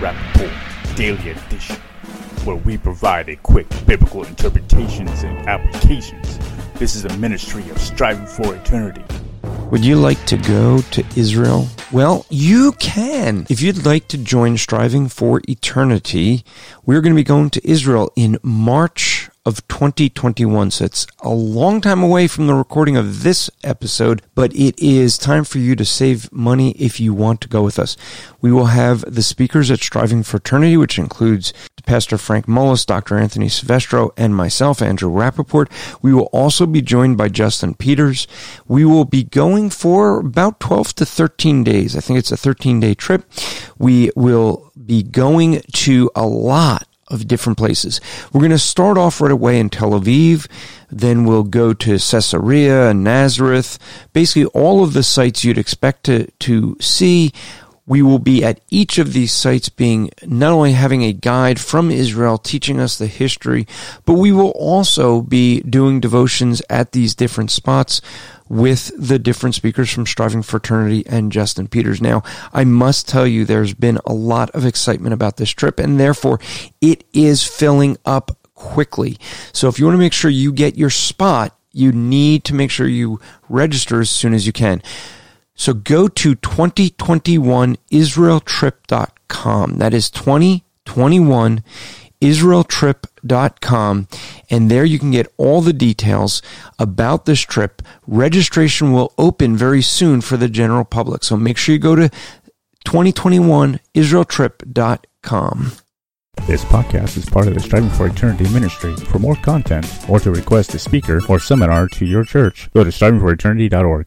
Welcome to the Rap Report Daily Edition, where we provide a quick biblical interpretations and applications. This is a ministry of striving for eternity. Would you like to go to Israel? Well, you can. If you'd like to join Striving for Eternity, we're going to be going to Israel in March of 2021. So it's a long time away from the recording of this episode, but it is time for you to save money if you want to go with us. We will have the speakers at Striving for Eternity, which includes Pastor Frank Mullis, Dr. Anthony Silvestro, and myself, Andrew Rappaport. We will also be joined by Justin Peters. We will be going for about 12 to 13 days. I think it's a 13 day trip. We will be going to a lot of different places. We're going to start off right away in Tel Aviv. Then we'll go to Caesarea and Nazareth. Basically, all of the sites you'd expect to, to see. We will be at each of these sites being not only having a guide from Israel teaching us the history, but we will also be doing devotions at these different spots with the different speakers from Striving for Eternity and Justin Peters. Now, I must tell you, there's been a lot of excitement about this trip, and therefore it is filling up quickly. So if you want to make sure you get your spot, you need to make sure you register as soon as you can. So go to 2021israeltrip.com. That is 2021 israeltrip.com and there you can get all the details about this trip. Registration will open very soon for the general public. So make sure you go to 2021israeltrip.com. This podcast is part of the Striving for Eternity ministry. For more content or to request a speaker or seminar to your church, go to strivingforeternity.org.